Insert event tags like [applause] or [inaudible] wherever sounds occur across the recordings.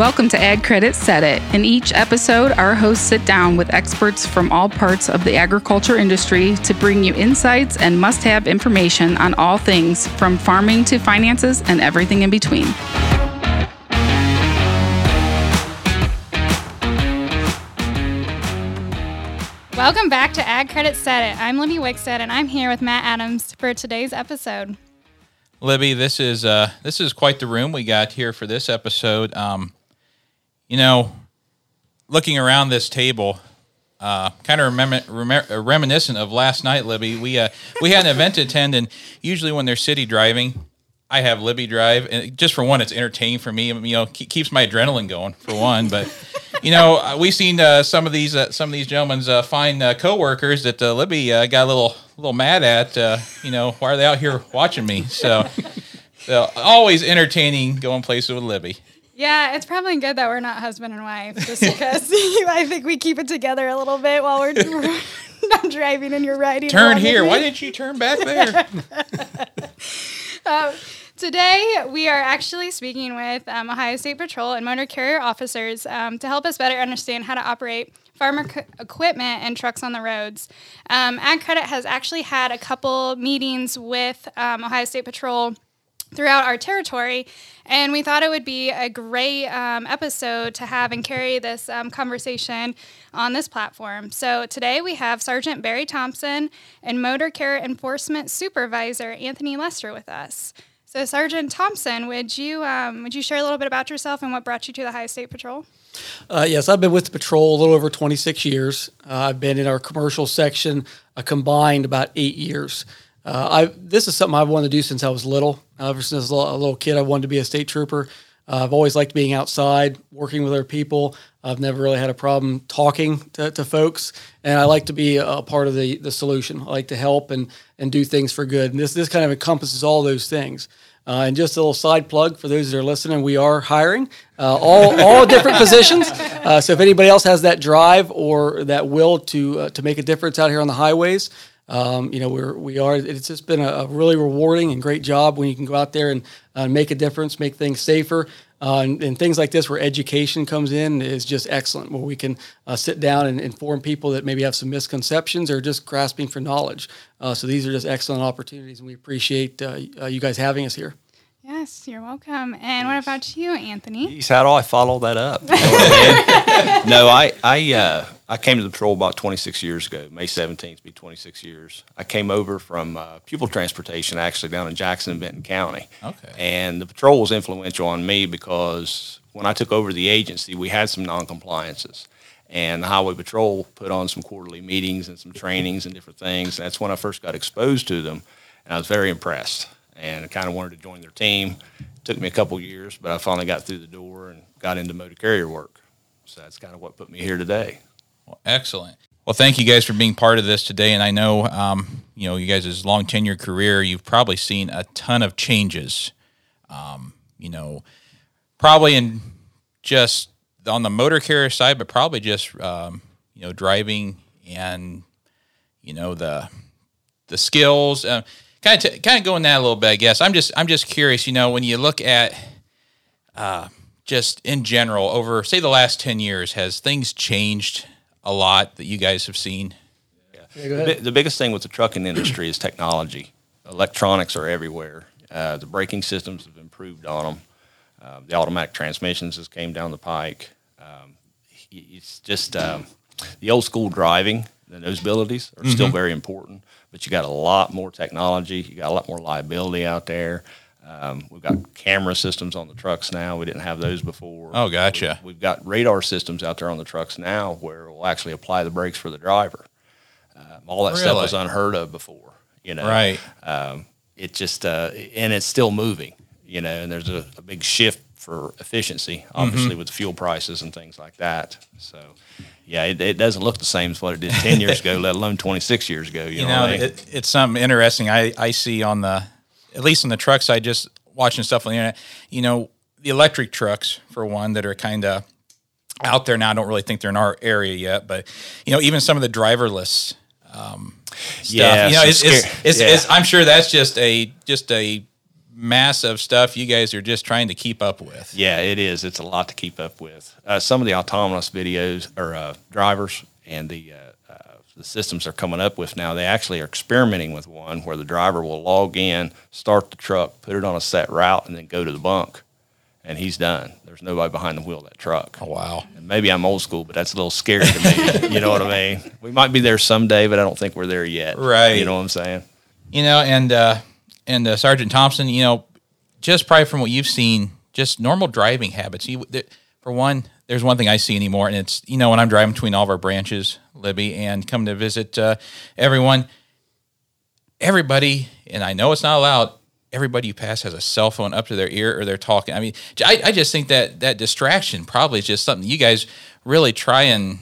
Welcome to Ag Credit Said It. In each episode, our hosts sit down with experts from all parts of the agriculture industry to bring you insights and must have information on all things from farming to finances and everything in between. Welcome back to Ag Credit Said It. I'm Libby Wickstead, and I'm here with Matt Adams for today's episode. Libby, this is uh, this is quite the room we got here for this episode. Um, you know, looking around this table, uh, kind of rem- reminiscent of last night, Libby. We uh, we had an event to attend, and usually when they're city driving, I have Libby drive, and just for one, it's entertaining for me. You know, keeps my adrenaline going for one. But you know, uh, we've seen uh, some of these uh, some of these gentlemen's uh, fine uh, coworkers that uh, Libby uh, got a little little mad at. Uh, you know, why are they out here watching me? So, so always entertaining going places with Libby. Yeah, it's probably good that we're not husband and wife, just because [laughs] I think we keep it together a little bit while we're, [laughs] not driving and you're riding. Turn here. Why didn't you turn back there? [laughs] uh, today, we are actually speaking with um, Ohio State Patrol and motor carrier officers um, to help us better understand how to operate farmer c- equipment and trucks on the roads. Um, Ag Credit has actually had a couple meetings with um, Ohio State Patrol throughout our territory. And we thought it would be a great um, episode to have and carry this um, conversation on this platform. So today we have Sergeant Barry Thompson and Motor Carrier Enforcement Supervisor Anthony Lester with us. So Sergeant Thompson, would you um, would you share a little bit about yourself and what brought you to the Ohio State Patrol? Uh, yes, I've been with the patrol a little over 26 years. Uh, I've been in our commercial section a combined about eight years. Uh, I this is something I've wanted to do since I was little. ever since I was a little kid, I wanted to be a state trooper. Uh, I've always liked being outside, working with other people. I've never really had a problem talking to, to folks, and I like to be a part of the, the solution. I like to help and, and do things for good. And this this kind of encompasses all those things. Uh, and just a little side plug for those that are listening, we are hiring uh, all, all different [laughs] positions. Uh, so if anybody else has that drive or that will to uh, to make a difference out here on the highways, um, you know, we're, we are, it's just been a, a, really rewarding and great job when you can go out there and uh, make a difference, make things safer. Uh, and, and, things like this where education comes in is just excellent, where we can uh, sit down and inform people that maybe have some misconceptions or just grasping for knowledge. Uh, so these are just excellent opportunities, and we appreciate uh, uh, you guys having us here. Yes, you're welcome. And what about you, Anthony? Jeez, how do I follow that up? [laughs] no, I I uh, I came to the patrol about 26 years ago. May 17th be 26 years. I came over from uh, pupil transportation, actually down in Jackson and Vinton County. Okay. And the patrol was influential on me because when I took over the agency, we had some non-compliances. And the Highway Patrol put on some quarterly meetings and some trainings and different things. That's when I first got exposed to them, and I was very impressed and I kind of wanted to join their team. It took me a couple years, but I finally got through the door and got into motor carrier work. So that's kind of what put me here today. Well, excellent. Well, thank you guys for being part of this today. And I know, um, you know, you guys' long tenure career, you've probably seen a ton of changes. Um, you know, probably in just on the motor carrier side, but probably just um, you know driving and you know the the skills. Uh, kind of t- kind of going that a little bit, I guess. I'm just I'm just curious. You know, when you look at uh, just in general over say the last ten years, has things changed a lot that you guys have seen? Yeah. The, the, biggest thing with the trucking industry is technology. Electronics are everywhere. Uh, the braking systems have improved on them. Uh, the automatic transmissions has came down the pike. Um, it's just um, the old school driving. Those abilities are mm-hmm. still very important but you got a lot more technology. You got a lot more liability out there. Um, we've got camera systems on the trucks now. We didn't have those before. Oh, gotcha. We, have got radar systems out there on the trucks now where we'll actually apply the brakes for the driver. Um, all that really? stuff was unheard of before. You know, right? Um, it just uh, and it's still moving. You know, and there's a, a big shift for efficiency, obviously mm-hmm. with fuel prices and things like that. So yeah, it, it, doesn't look the same as what it did 10 years [laughs] ago, let alone 26 years ago. You, you know, know it, it's something interesting I, I see on the, at least on the truck side, just watching stuff on the internet, you know, the electric trucks, for one, that are kind of out there now. I don't really think they're in our area yet, but, you know, even some of the driverless um, stuff, yeah, you know, it's, it's, it's, yeah. I'm sure that's just a, just a, mass of stuff you guys are just trying to keep up with. Yeah, it is. It's a lot to keep up with. Uh, some of the autonomous videos or uh, drivers and the uh, uh, the systems they're coming up with now, they actually are experimenting with one where the driver will log in, start the truck, put it on a set route, and then go to the bunk, and he's done. There's nobody behind the wheel of that truck. Oh, wow. And maybe I'm old school, but that's a little scary to me. [laughs] you know what I mean? We might be there someday, but I don't think we're there yet. Right. You know what I'm saying? You know, and uh, and uh, Sergeant Thompson, you know, just probably from what you've seen, just normal driving habits. You, th- for one, there's one thing I see anymore, and it's you know when I'm driving between all of our branches, Libby, and come to visit uh, everyone. Everybody, and I know it's not allowed. Everybody you pass has a cell phone up to their ear or they're talking. I mean, I, I just think that that distraction probably is just something you guys really try and.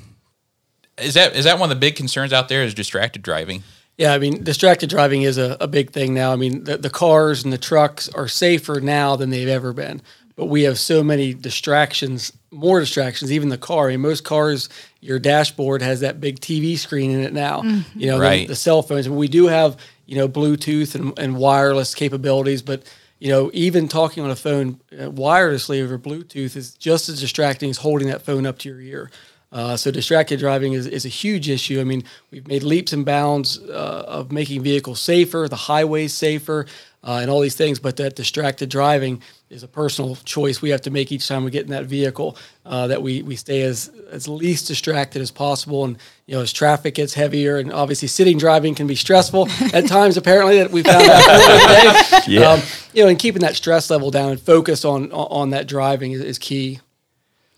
Is that is that one of the big concerns out there? Is distracted driving? Yeah, I mean, distracted driving is a, a big thing now. I mean, the, the cars and the trucks are safer now than they've ever been. But we have so many distractions, more distractions, even the car. I mean, most cars, your dashboard has that big TV screen in it now. You know, Right. the, the cell phones. And we do have, you know, Bluetooth and, and wireless capabilities, but you know, even talking on a phone uh, wirelessly over Bluetooth is just as distracting as holding that phone up to your ear. Uh, so distracted driving is, is a huge issue. I mean, we've made leaps and bounds uh, of making vehicles safer, the highways safer, uh, and all these things. But that distracted driving is a personal choice we have to make each time we get in that vehicle. Uh, that we we stay as as least distracted as possible. And you know, as traffic gets heavier, and obviously sitting driving can be stressful [laughs] at times. Apparently, that we found out. [laughs] Yeah. Um, you know, and keeping that stress level down and focus on on that driving is, is key.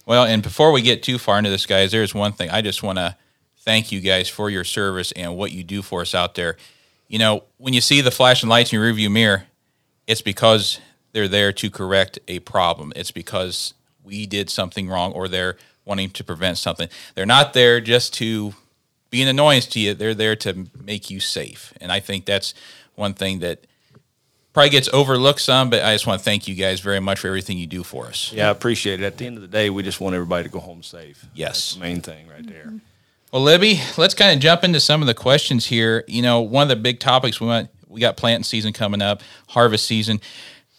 Well, and before we get too far into this, guys, there's one thing I just want to thank you guys for your service and what you do for us out there. You know, when you see the flashing lights in your rearview mirror, it's because they're there to correct a problem. It's because we did something wrong or they're wanting to prevent something. They're not there just to be an annoyance to you. They're there to make you safe. And I think that's one thing that probably gets overlooked some, but I just want to thank you guys very much for everything you do for us. Yeah, I appreciate it. At the end of the day, we just want everybody to go home safe. Yes. That's the main thing right there. Well, Libby, let's kind of jump into some of the questions here. You know, one of the big topics we want we got planting season coming up, harvest season.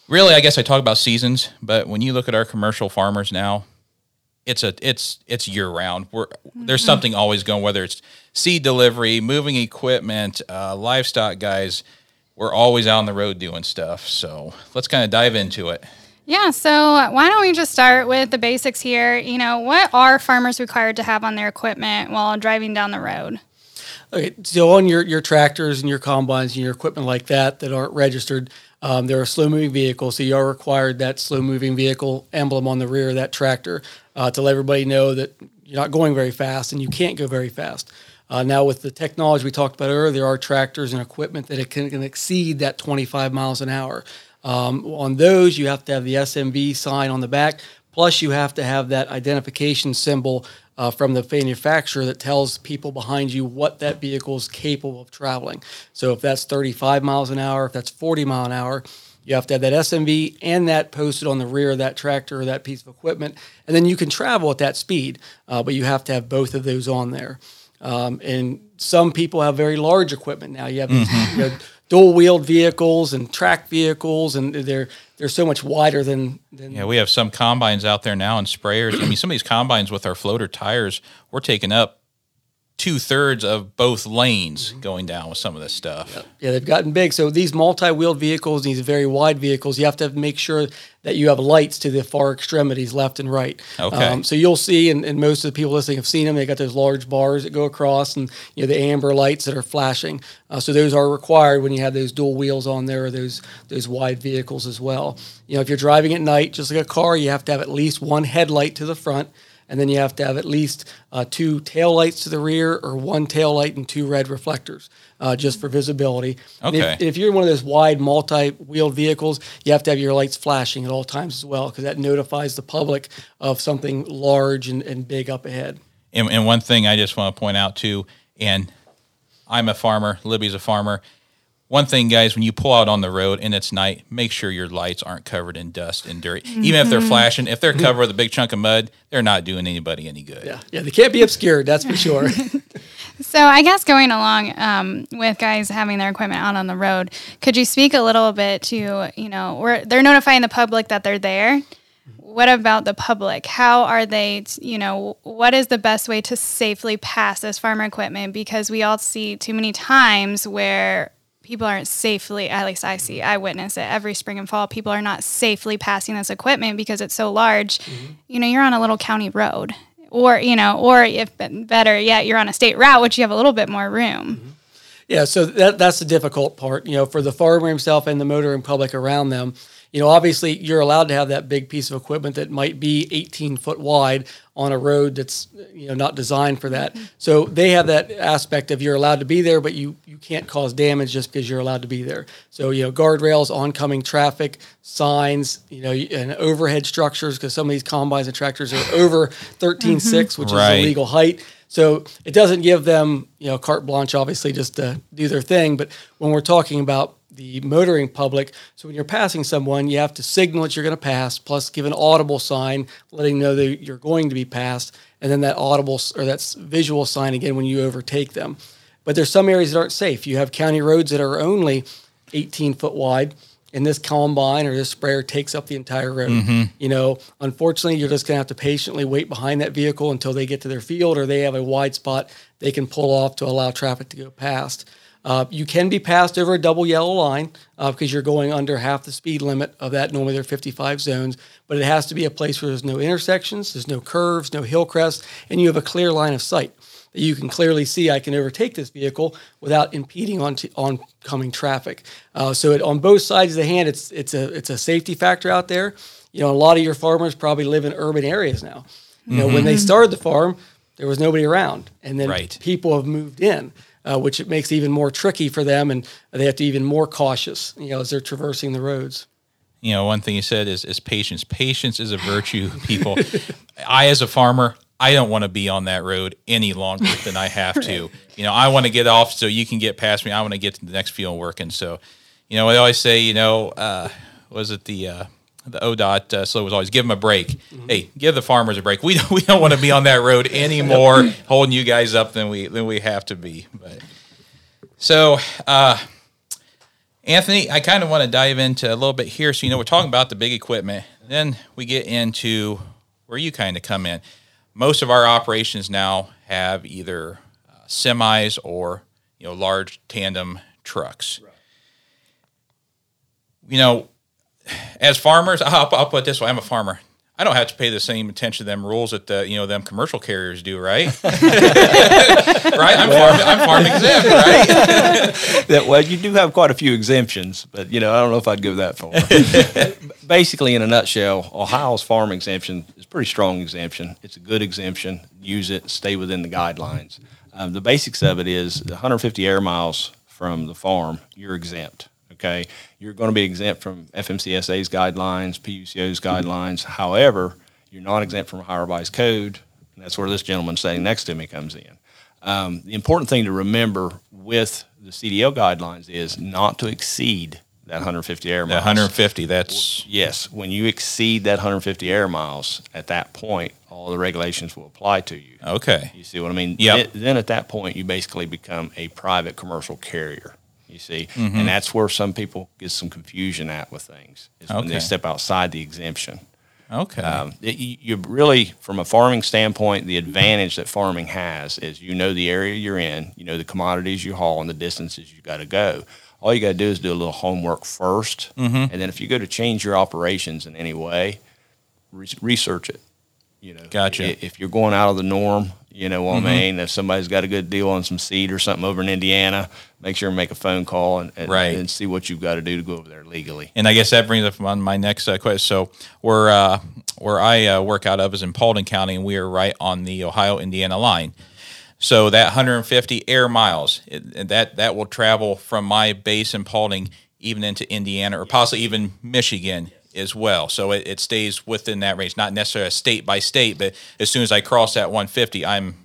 Really, I guess I talk about seasons, but when you look at our commercial farmers now, it's a it's it's year round. We're there's something always going, whether it's seed delivery, moving equipment, uh, livestock guys. We're always out on the road doing stuff. So let's kind of dive into it. Yeah, so why don't we just start with the basics here? You know, what are farmers required to have on their equipment while driving down the road? Okay, so on your, your tractors and your combines and your equipment like that that aren't registered, um, they're a slow moving vehicle, so you are required that slow moving vehicle emblem on the rear of that tractor uh, to let everybody know that you're not going very fast and you can't go very fast. Uh, now, with the technology we talked about earlier, there are tractors and equipment that it can, can exceed that 25 miles an hour. Um, on those, you have to have the SMV sign on the back, plus you have to have that identification symbol uh, from the manufacturer that tells people behind you what that vehicle is capable of traveling. So if that's 35 miles an hour, if that's 40 mile an hour, you have to have that SMV and that posted on the rear of that tractor or that piece of equipment, and then you can travel at that speed. Uh, but you have to have both of those on there. Um, and some people have very large equipment now. You have these you know, dual wheeled vehicles and track vehicles, and they're they're so much wider than than Yeah, we have some combines out there now and sprayers. I mean, some of these combines with our floater tires, we're taking up two thirds of both lanes going down with some of this stuff. Yeah, they've gotten big. So these multi-wheeled vehicles, these very wide vehicles, you have to make sure that you have lights to the far extremities, left and right. Um, Okay. so you'll see, and, and most of the people listening have seen them. They got those large bars that go across, and you know the amber lights that are flashing. Uh, so those are required when you have those dual wheels on there, or those those wide vehicles as well. You know, if you're driving at night, just like a car, you have to have at least one headlight to the front and then you have to have at least uh, two tail lights to the rear or one tail light and two red reflectors uh, just for visibility. And if- Okay. If, you're in one of those wide multi-wheeled vehicles, you have to have your lights flashing at all times as well because that notifies the public of something large and, and big up ahead. And, and one thing I just want to point out too, and I'm a farmer, Libby's a farmer. One thing, guys, when you pull out on the road and it's night, make sure your lights aren't covered in dust and dirt. Even if they're flashing, if they're covered with a big chunk of mud, they're not doing anybody any good. Yeah, yeah, they can't be obscured, that's for sure. [laughs] So I guess going along um, with guys having their equipment out on the road, could you speak a little bit to you know where they're notifying the public that they're there? What about the public? How are they? You know, what is the best way to safely pass this farmer equipment? Because we all see too many times where people aren't safely at least i see i witness it every spring and fall people are not safely passing this equipment because it's so large mm-hmm. you know you're on a little county road or you know or if better yet you're on a state route which you have a little bit more room mm-hmm. yeah so that, that's the difficult part you know for the farmer himself and the motoring public around them you know, obviously you're allowed to have that big piece of equipment that might be 18 foot wide on a road that's you know not designed for that. Mm-hmm. So they have that aspect of you're allowed to be there, but you you can't cause damage just because you're allowed to be there. So you know, guardrails, oncoming traffic, signs, you know, and overhead structures because some of these combines and tractors are over 13.6, mm-hmm. which right. is legal height. So it doesn't give them, you know, carte blanche, obviously, just to do their thing. But when we're talking about the motoring public. So when you're passing someone, you have to signal that you're going to pass, plus give an audible sign letting know that you're going to be passed, and then that audible or that visual sign again when you overtake them. But there's some areas that aren't safe. You have county roads that are only 18 foot wide, and this combine or this sprayer takes up the entire road. Mm-hmm. You know, unfortunately, you're just going to have to patiently wait behind that vehicle until they get to their field or they have a wide spot they can pull off to allow traffic to go past. Uh, you can be passed over a double yellow line uh, because you're going under half the speed limit of that. Normally, there are 55 zones, but it has to be a place where there's no intersections, there's no curves, no hill crests, and you have a clear line of sight that you can clearly see I can overtake this vehicle without impeding on t- oncoming traffic. Uh, so it, on both sides of the hand, it's it's a it's a safety factor out there. You know, a lot of your farmers probably live in urban areas now. You know, mm-hmm. when they mm-hmm. started the farm, there was nobody around, and then right. people have moved in uh, which it makes even more tricky for them, and they have to be even more cautious, you know, as they're traversing the roads. You know, one thing you said is, is patience. Patience is a virtue, [laughs] people. I, as a farmer, I don't want to be on that road any longer [laughs] than I have to. You know, I want to get off so you can get past me. I want to get to the next field working. So, you know, I always say, you know, uh, was it the uh, the ODOT uh, slow was always give them a break. Mm-hmm. Hey, give the farmers a break. We don't, [laughs] we don't want to be on that road [laughs] anymore, holding you guys up than we than we have to be. But so, uh, Anthony, I kind of want to dive into a little bit here. So you know, we're talking about the big equipment. Then we get into where you kind of come in. Most of our operations now have either uh, semis or you know large tandem trucks. Right. You know, as farmers, [laughs] I'll, I'll put it this way: I'm a farmer. I don't have to pay the same attention to them rules that the you know them commercial carriers do, right? [laughs] right? I'm farm, I'm farm exempt, [laughs] right? that, well, you do have quite a few exemptions, but you know I don't know if I'd go that far. [laughs] Basically, in a nutshell, Ohio's farm exemption is a pretty strong exemption. It's a good exemption. Use it. Stay within the guidelines. Um, the basics of it is 150 air miles from the farm, you're exempt. Okay, you're going to be exempt from FMCSA's guidelines, PUCO's guidelines. However, you're not exempt from Ohio Revised Code. And that's where this gentleman sitting next to me comes in. Um, the important thing to remember with the CDL guidelines is not to exceed that 150 air miles. 150, that's. Yes, when you exceed that 150 air miles, at that point, all the regulations will apply to you. Okay. You see what I mean? Yeah. Then, then at that point, you basically become a private commercial carrier you see, mm-hmm. and that's where some people get some confusion at with things is okay. when they step outside the exemption. Okay. Um, it, you really, from a farming standpoint, the advantage that farming has is you know the area you're in, you know the commodities you haul, and the distances you got to go. All you got to do is do a little homework 1st mm-hmm. and then if you go to change your operations in any way, re- research it. You know, gotcha. If you're going out of the norm, you know what mm-hmm. I mean? If somebody's got a good deal on some seed or something over in Indiana, make sure and make a phone call and, and, right. and see what you've got to do to go over there legally. And I guess that brings up on my next uh, question. So where uh, where I uh, work out of is in Paulding County, and we are right on the Ohio Indiana line. So that 150 air miles it, that that will travel from my base in Paulding even into Indiana or possibly even Michigan as well. So it, it stays within that range, not necessarily state by state, but as soon as I cross that 150, I'm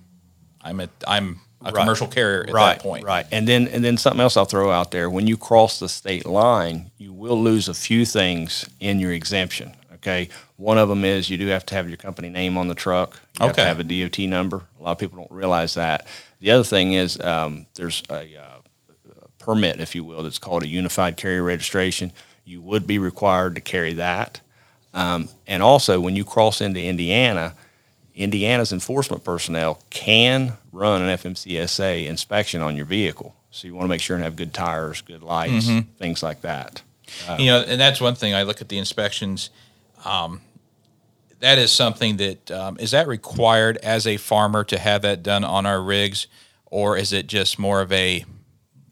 I'm a I'm a right. commercial carrier at right, that point. Right. And then and then something else I'll throw out there. When you cross the state line, you will lose a few things in your exemption. Okay. One of them is you do have to have your company name on the truck. You okay. have to have a DOT number. A lot of people don't realize that. The other thing is um, there's a, uh, a permit, if you will, that's called a unified carrier registration. You would be required to carry that. Um, and also, when you cross into Indiana, Indiana's enforcement personnel can run an FMCSA inspection on your vehicle. So you want to make sure and have good tires, good lights, things like that. you know, and that's one thing I look at the inspections. Um, that is something that um, is that required as a farmer to have that done on our rigs, or is it just more of a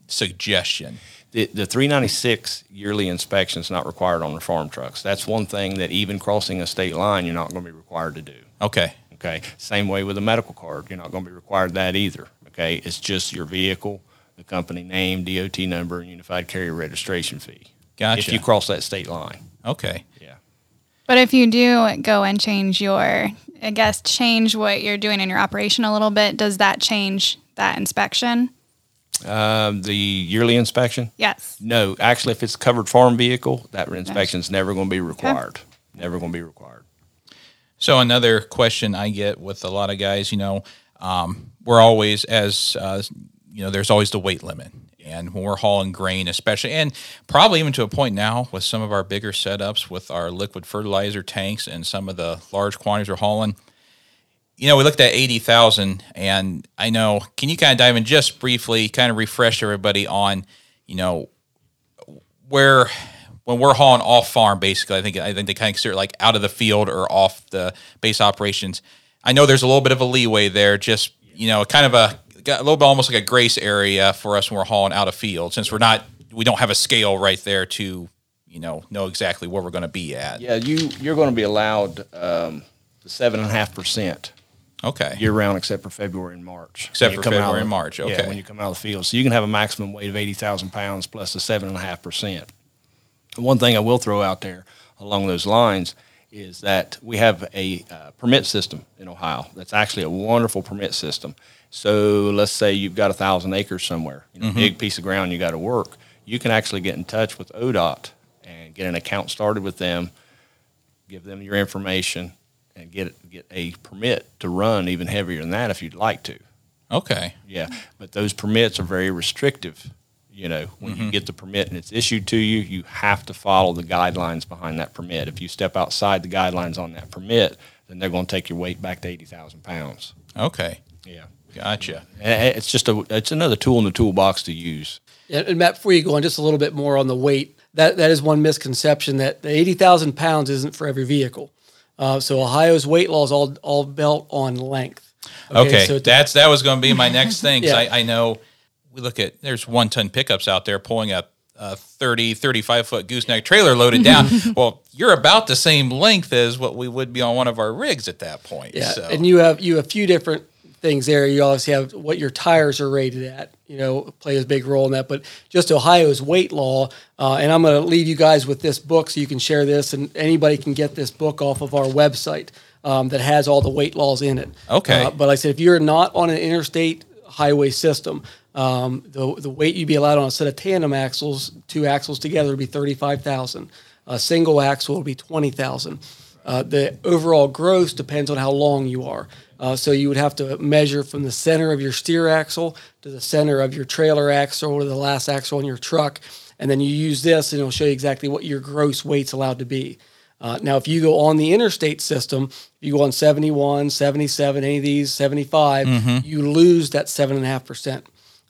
suggestion? The, the 396 yearly inspection is not required on the farm trucks. That's one thing that even crossing a state line, you're not going to be required to do. Okay, Okay. Same way with a medical card. You're not going to be required that either. Okay. It's just your vehicle, the company name, DOT number, and unified carrier registration fee. Gotcha. If you cross that state line. okay. Yeah. But if you do go and change your, I guess, change what you're doing in your operation a little bit, does that change that inspection? Um, the yearly inspection? Yes. No. Actually, if it's a covered farm vehicle, that inspection is never going to be required. Never going to be required. So another question I get with a lot of guys, you know, um, we're always as uh, you know, there's always the weight limit, and when we're hauling grain, especially, and probably even to a point now with some of our bigger setups with our liquid fertilizer tanks and some of the large quantities we're hauling. You know, we looked at eighty thousand, and I know. Can you kind of dive in just briefly, kind of refresh everybody on, you know, where when we're hauling off farm, basically, I think I think they kind of consider it like out of the field or off the base operations. I know there's a little bit of a leeway there, just you know, kind of a a little bit almost like a grace area for us when we're hauling out of field, since we're not we don't have a scale right there to you know know exactly where we're going to be at. Yeah. You, you're going to be allowed um, seven and a half percent Okay. year round except for February and March. Except for February of- and March, okay. Yeah, when you come out of the field. So you can have a maximum weight of 80,000 pounds plus the 7.5%. One thing I will throw out there along those lines is that we have a uh, permit system in Ohio that's actually a wonderful permit system. So let's say you've got a thousand acres somewhere, you know, big piece of ground you got to work. You can actually get in touch with ODOT and get an account started with them, give them your information, and get get a permit to run even heavier than that if you'd like to. Okay. Yeah, but those permits are very restrictive. You know, when Mm-hmm. you get the permit and it's issued to you, you have to follow the guidelines behind that permit. If you step outside the guidelines on that permit, then they're going to take your weight back to eighty thousand pounds. Okay. Yeah, Gotcha. And it's just a it's another tool in the toolbox to use. Yeah, and Matt, before you go on, just a little bit more on the weight. That that is one misconception that the eighty thousand pounds isn't for every vehicle. Uh, so Ohio's weight law is all all built on length. Okay, so that's that was going to be my next thing. [laughs] Yeah. I, I know we look at there's one ton pickups out there pulling a, a 30, 35 foot gooseneck trailer loaded down. [laughs] well, you're about the same length as what we would be on one of our rigs at that point. Yeah, so. and you have you have a few different things there. You obviously have what your tires are rated at. You know, play a big role in that. But just Ohio's weight law, uh, and I'm going to leave you guys with this book so you can share this, and anybody can get this book off of our website um, that has all the weight laws in it. Okay. Uh, but like I said, if you're not on an interstate highway system, um, the the weight you'd be allowed on a set of tandem axles, two axles together, would be thirty five thousand. A single axle would be twenty thousand. Uh, the overall gross depends on how long you are. Uh, so you would have to measure from the center of your steer axle to the center of your trailer axle or the last axle on your truck, and then you use this, and it'll show you exactly what your gross weight's allowed to be. Uh, now, if you go on the interstate system, you go on 71, 77, any of these, 75, you lose that 7.5%.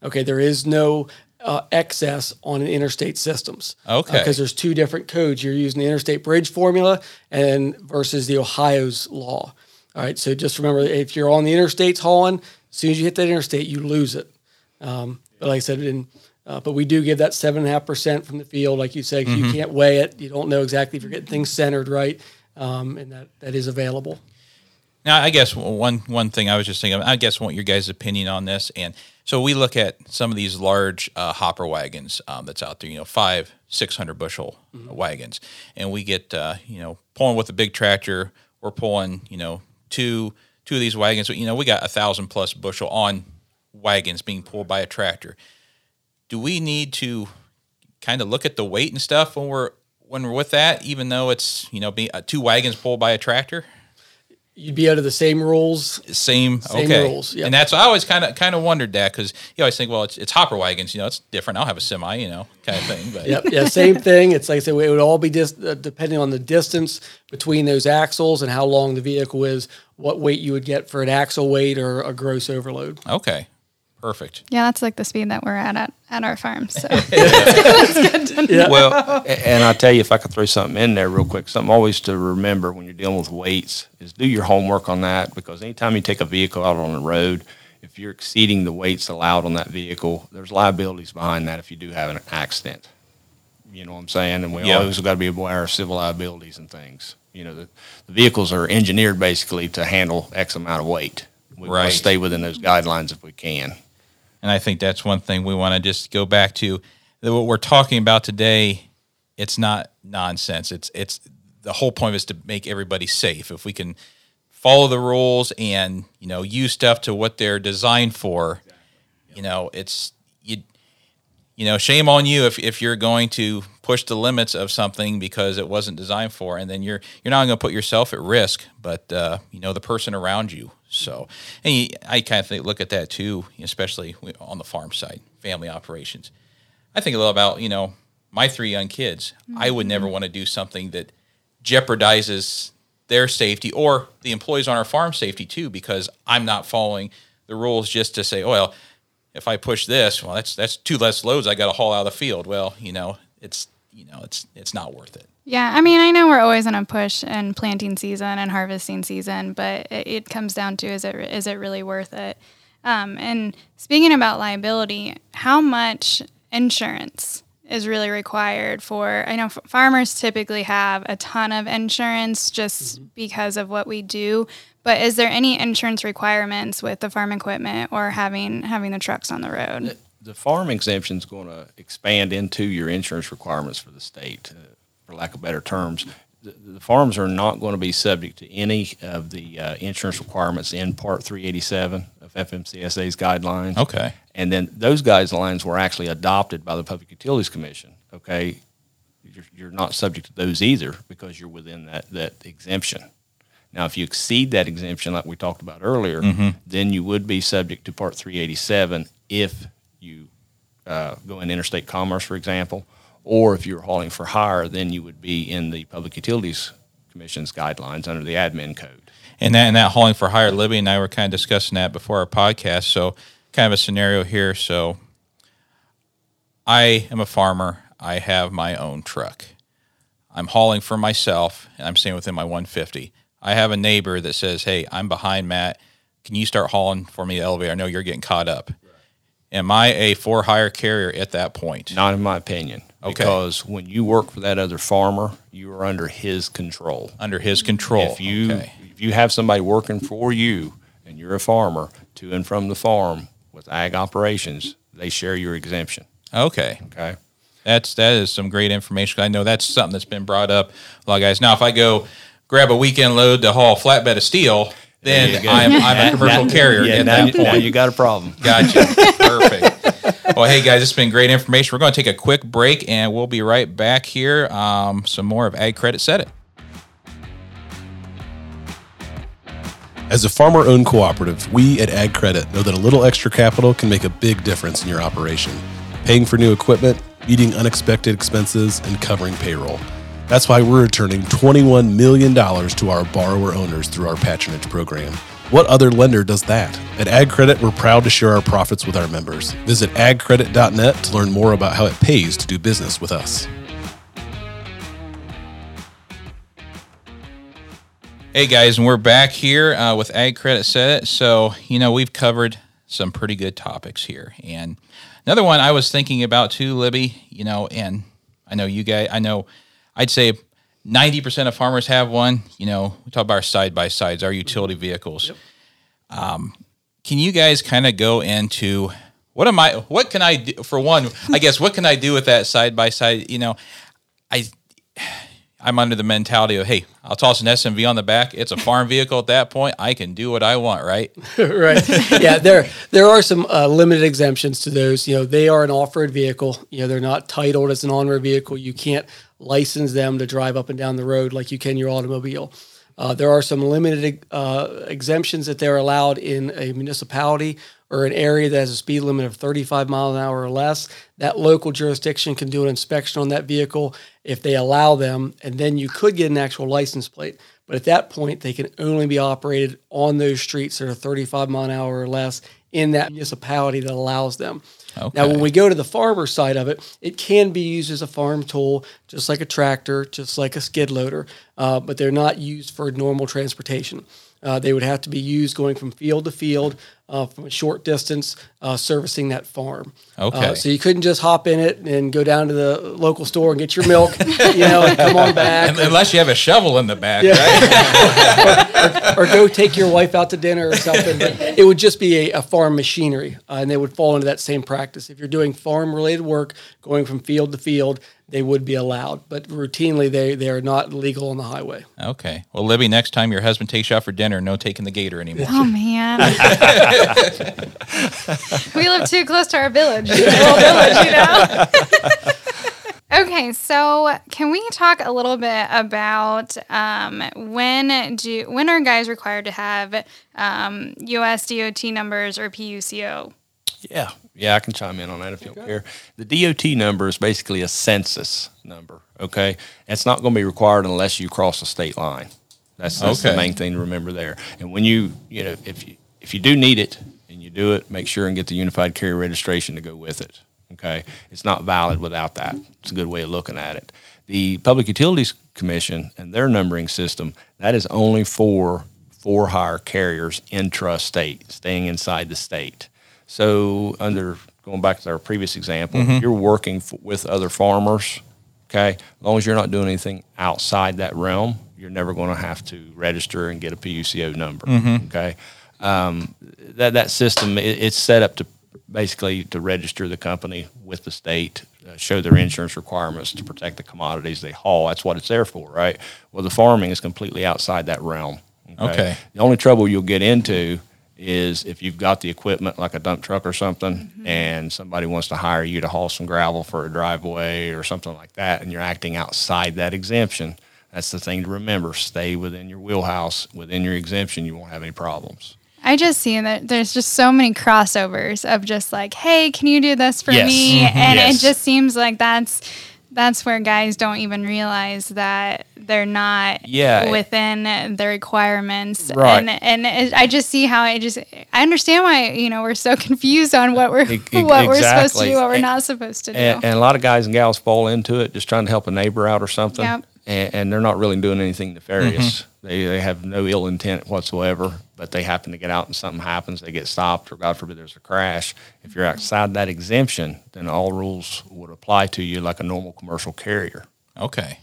Okay, there is no uh, excess on interstate systems. Okay. Because there's two different codes. You're using the interstate bridge formula and versus the Ohio's law. All right, so just remember if you're on the interstates hauling, as soon as you hit that interstate, you lose it. Um, but like I said, in, uh, but we do give that seven and a half percent from the field, like you say, 'cause you can't weigh it. You don't know exactly if you're getting things centered right, um, and that, that is available. Now, I guess one one thing I was just thinking, of, I guess, want your guys' opinion on this. And so we look at some of these large uh, hopper wagons um, that's out there, you know, five, six hundred bushel wagons, and we get, uh, you know, pulling with a big tractor. We're pulling, you know, two two of these wagons. You know, we got a thousand plus bushel on wagons being pulled by a tractor. Do we need to kind of look at the weight and stuff when we're when we're with that, even though it's you know, being uh, two wagons pulled by a tractor? You'd be under the same rules. Same, Same okay. rules, yep. And that's I always kind of kind of wondered that because you always think, well, it's, it's hopper wagons, you know, it's different. I'll have a semi, you know, kind of thing. But Yep. Yeah. Same thing. It's like I said, it would all be dis- uh, depending on the distance between those axles and how long the vehicle is, what weight you would get for an axle weight or a gross overload. okay, perfect. Yeah, that's like the speed that we're at at, at our farm. So [laughs] [laughs] Well, and I tell you, if I could throw something in there real quick, something always to remember when you're dealing with weights is do your homework on that because anytime you take a vehicle out on the road, if you're exceeding the weights allowed on that vehicle, there's liabilities behind that if you do have an accident. You know what I'm saying? And we Yeah. always got to be aware of civil liabilities and things. You know, the, the vehicles are engineered basically to handle X amount of weight. We want Right. to stay within those guidelines if we can. And I think that's one thing we want to just go back to that what we're talking about today. It's not nonsense. It's it's the whole point is to make everybody safe. If we can follow the rules and you know use stuff to what they're designed for, you know, it's you. You know, shame on you if, if you're going to push the limits of something because it wasn't designed for, and then you're you're not going to put yourself at risk, but uh, you know the person around you. So, and you, I kind of think, look at that too, especially on the farm side, family operations. I think a little about you know my three young kids. I would never mm-hmm. want to do something that jeopardizes their safety or the employees on our farm safety too, because I'm not following the rules just to say, oh, well, if I push this, well, that's that's two less loads I got to haul out of the field. Well, you know, it's you know, it's it's not worth it. Yeah, I mean, I know we're always in a push and planting season and harvesting season, but it, it comes down to is it is it really worth it? Um, and speaking about liability, how much insurance is really required for? I know f- farmers typically have a ton of insurance just because of what we do. But is there any insurance requirements with the farm equipment or having having the trucks on the road? the farm exemption is going to expand into your insurance requirements for the state, uh, for lack of better terms. The, the farms are not going to be subject to any of the uh, insurance requirements in Part 387 of FMCSA's guidelines. Okay. And then those guidelines were actually adopted by the Public Utilities Commission. Okay, you're, you're not subject to those either because you're within that, that exemption. Now, if you exceed that exemption, like we talked about earlier, then you would be subject to Part 387 if you uh, go in interstate commerce, for example, or if you're hauling for hire, then you would be in the Public Utilities Commission's guidelines under the admin code. And that and that hauling for hire, Libby and I were kind of discussing that before our podcast. So, kind of a scenario here. So, I am a farmer. I have my own truck. I'm hauling for myself, and I'm staying within my 150. I have a neighbor that says, "Hey, I'm behind Matt. Can you start hauling for me the elevator? I know you're getting caught up." Am I a for hire carrier at that point? Not in my opinion. Okay. Because when you work for that other farmer, you are under his control. Under his control. If you Okay. if you have somebody working for you and you're a farmer to and from the farm with ag operations, they share your exemption. Okay. Okay. That's that is some great information. I know that's something that's been brought up a lot of guys. Now, if I go grab a weekend load to haul a flatbed of steel, then. I'm, I'm a [laughs] commercial carrier Yeah, at now, that you, now point. you got a problem. Gotcha. [laughs] Perfect. Well, hey guys, it's been great information. We're going to take a quick break, and we'll be right back here. Um, some more of Ag Credit Said It. As a farmer owned cooperative, we at Ag Credit know that a little extra capital can make a big difference in your operation. Paying for new equipment, meeting unexpected expenses, and covering payroll. That's why we're returning $21 million to our borrower owners through our patronage program. What other lender does that? At Ag Credit, we're proud to share our profits with our members. Visit agcredit.net to learn more about how it pays to do business with us. Hey guys, and we're back here uh, with Ag Credit Said It. So, you know, we've covered some pretty good topics here. And another one I was thinking about too, Libby, you know, and I know you guys, I know I'd say 90% of farmers have one. You know, we talk about our side by sides, our utility vehicles. Um, can you guys kind of go into what am I, what can I do? For one, I guess, what can I do with that side by side? You know, I, I'm under the mentality of, hey, I'll toss an SMV on the back. It's a farm vehicle at that point. I can do what I want, right? [laughs] right. Yeah, there there are some uh, limited exemptions to those. You know, they are an off-road vehicle. You know, they're not titled as an on-road vehicle. You can't license them to drive up and down the road like you can your automobile. Uh, there are some limited uh, exemptions that they're allowed in a municipality or an area that has a speed limit of 35 miles an hour or less. That local jurisdiction can do an inspection on that vehicle if they allow them, and then you could get an actual license plate. But at that point, they can only be operated on those streets that are 35 mile an hour or less in that municipality that allows them. Okay. Now, when we go to the farmer side of it, it can be used as a farm tool, just like a tractor, just like a skid loader, uh, but they're not used for normal transportation. Uh, they would have to be used going from field to field uh, from a short distance, uh, servicing that farm. Okay. Uh, so you couldn't just hop in it and go down to the local store and get your milk, [laughs] you know, and come on back. Unless you have a shovel in the back, yeah. right? [laughs] or, or, go take your wife out to dinner or something. But it would just be a, a farm machinery, uh, and they would fall into that same practice. If you're doing farm related work, going from field to field, they would be allowed, but routinely they, they are not legal on the highway. Okay. Well, Libby, next time your husband takes you out for dinner, no taking the gator anymore. Oh man, [laughs] we live too close to our village, [laughs] little village, you know. [laughs] okay, so can we talk a little bit about um, when do when are guys required to have um, US DOT numbers or PUCO? Yeah, yeah, I can chime in on that if you don't care. The DOT number is basically a census number. Okay, it's not going to be required unless you cross a state line. That's, that's okay. the main thing to remember there. And when you, you know, if you if you do need it and you do it, make sure and get the unified carrier registration to go with it. Okay, it's not valid without that. It's a good way of looking at it. The Public Utilities Commission and their numbering system that is only for for hire carriers intra-state, staying inside the state. So, under going back to our previous example, mm-hmm. you're working f- with other farmers. Okay, as long as you're not doing anything outside that realm, you're never going to have to register and get a PUCO number. Mm-hmm. Okay, um, that that system it, it's set up to basically to register the company with the state, uh, show their insurance requirements to protect the commodities they haul. That's what it's there for, right? Well, the farming is completely outside that realm. Okay. okay. The only trouble you'll get into is if you've got the equipment like a dump truck or something mm-hmm. and somebody wants to hire you to haul some gravel for a driveway or something like that and you're acting outside that exemption that's the thing to remember stay within your wheelhouse within your exemption you won't have any problems I just see that there's just so many crossovers of just like, hey, can you do this for yes. me? Mm-hmm. And yes. it just seems like that's that's where guys don't even realize that they're not yeah. within the requirements right. and and it, I just see how I just I understand why you know we're so [laughs] confused on what we're it, it, [laughs] what exactly. we're supposed to do what we're and, not supposed to do and, and, a lot of guys and gals fall into it just trying to help a neighbor out or something yep and, and they're not really doing anything nefarious. Mm-hmm. They, they have no ill intent whatsoever, but they happen to get out and something happens, they get stopped, or God forbid there's a crash. If you're outside that exemption, then all rules would apply to you like a normal commercial carrier. Okay.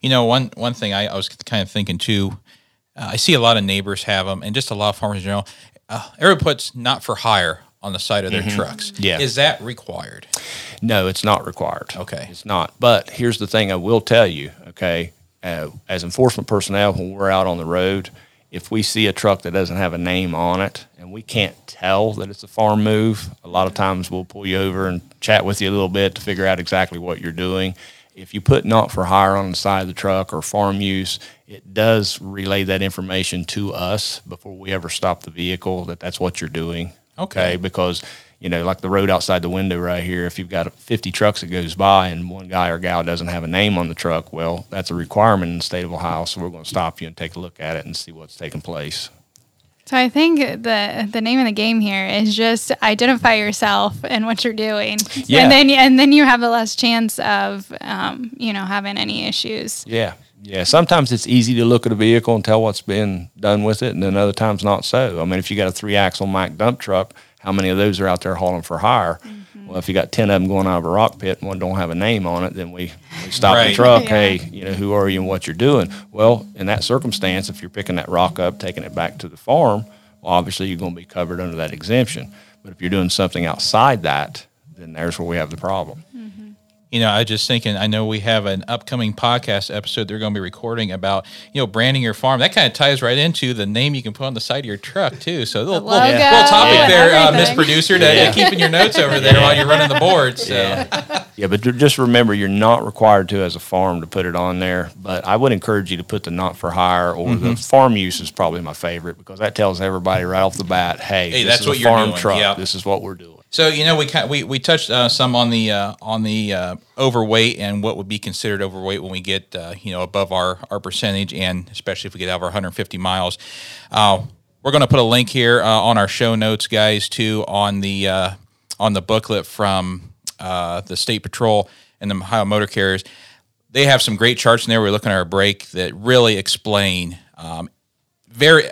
You know, one one thing I, I was kind of thinking too. Uh, I see a lot of neighbors have them, and just a lot of farmers in general. Uh, everybody puts not for hire on the side of their mm-hmm. trucks. Yeah. Is that required? No, it's not required. Okay. It's not. But here's the thing I will tell you, okay? Uh, as enforcement personnel, when we're out on the road, if we see a truck that doesn't have a name on it and we can't tell that it's a farm move, a lot of times we'll pull you over and chat with you a little bit to figure out exactly what you're doing. If you put not for hire on the side of the truck or farm use, it does relay that information to us before we ever stop the vehicle that that's what you're doing. Okay. Because, you know, like the road outside the window right here, if you've got 50 trucks that goes by and one guy or gal doesn't have a name on the truck, well, that's a requirement in the state of Ohio. So we're going to stop you and take a look at it and see what's taking place. So I think the the name of the game here is just identify yourself and what you're doing, yeah. and then and then you have a less chance of um, you know having any issues. Yeah, yeah, sometimes it's easy to look at a vehicle and tell what's been done with it, and then other times not so. I mean, if you got a three axle Mack dump truck, how many of those are out there hauling for hire? Mm-hmm. Well, if you got ten of them going out of a rock pit and one don't have a name on it, then we, we stop right. the truck. Yeah. Hey, you know, who are you and what you're doing? Well, in that circumstance, if you're picking that rock up, taking it back to the farm, well, obviously you're going to be covered under that exemption. But if you're doing something outside that, then there's where we have the problem you know, I just thinking, I know we have an upcoming podcast episode they're going to be recording about, you know, branding your farm. That kind of ties right into the name you can put on the side of your truck, too. So, a little, little, little, topic yeah. there, uh, Miss Producer, to, yeah. keeping your notes over there while you're running the board. So. Yeah. Yeah, but just remember, you're not required to as a farm to put it on there. But I would encourage you to put the not for hire or Mm-hmm. the farm use is probably my favorite because that tells everybody right off the bat, hey, Hey, this that's is what a you're farm doing. truck. Yeah. This is what we're doing. So you know we we we touched uh, some on the uh, on the uh, overweight and what would be considered overweight when we get uh, you know above our our percentage and especially if we get over 150 miles. Uh, we're going to put a link here uh, on our show notes, guys, too on the on the booklet from the State Patrol and the Ohio Motor Carriers. They have some great charts in there. We're looking at our break that really explain um, very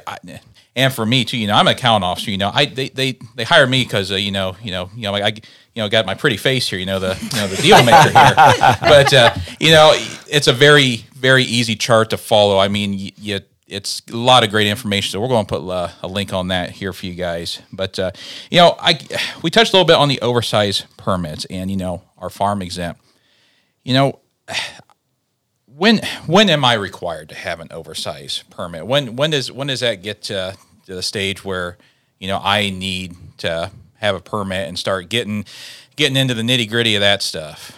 and for me too you know i'm an account officer you know i they they, they hire me because uh, you know you know you know like i you know got my pretty face here you know the you know the deal maker here but uh, you know it's a very very easy chart to follow i mean you, you it's a lot of great information so we're going to put uh, a link on that here for you guys but uh, you know i we touched a little bit on the oversized permits and you know our farm exempt you know when when am I required to have an oversized permit? When when does when does that get to, to the stage where you know I need to have a permit and start getting getting into the nitty gritty of that stuff?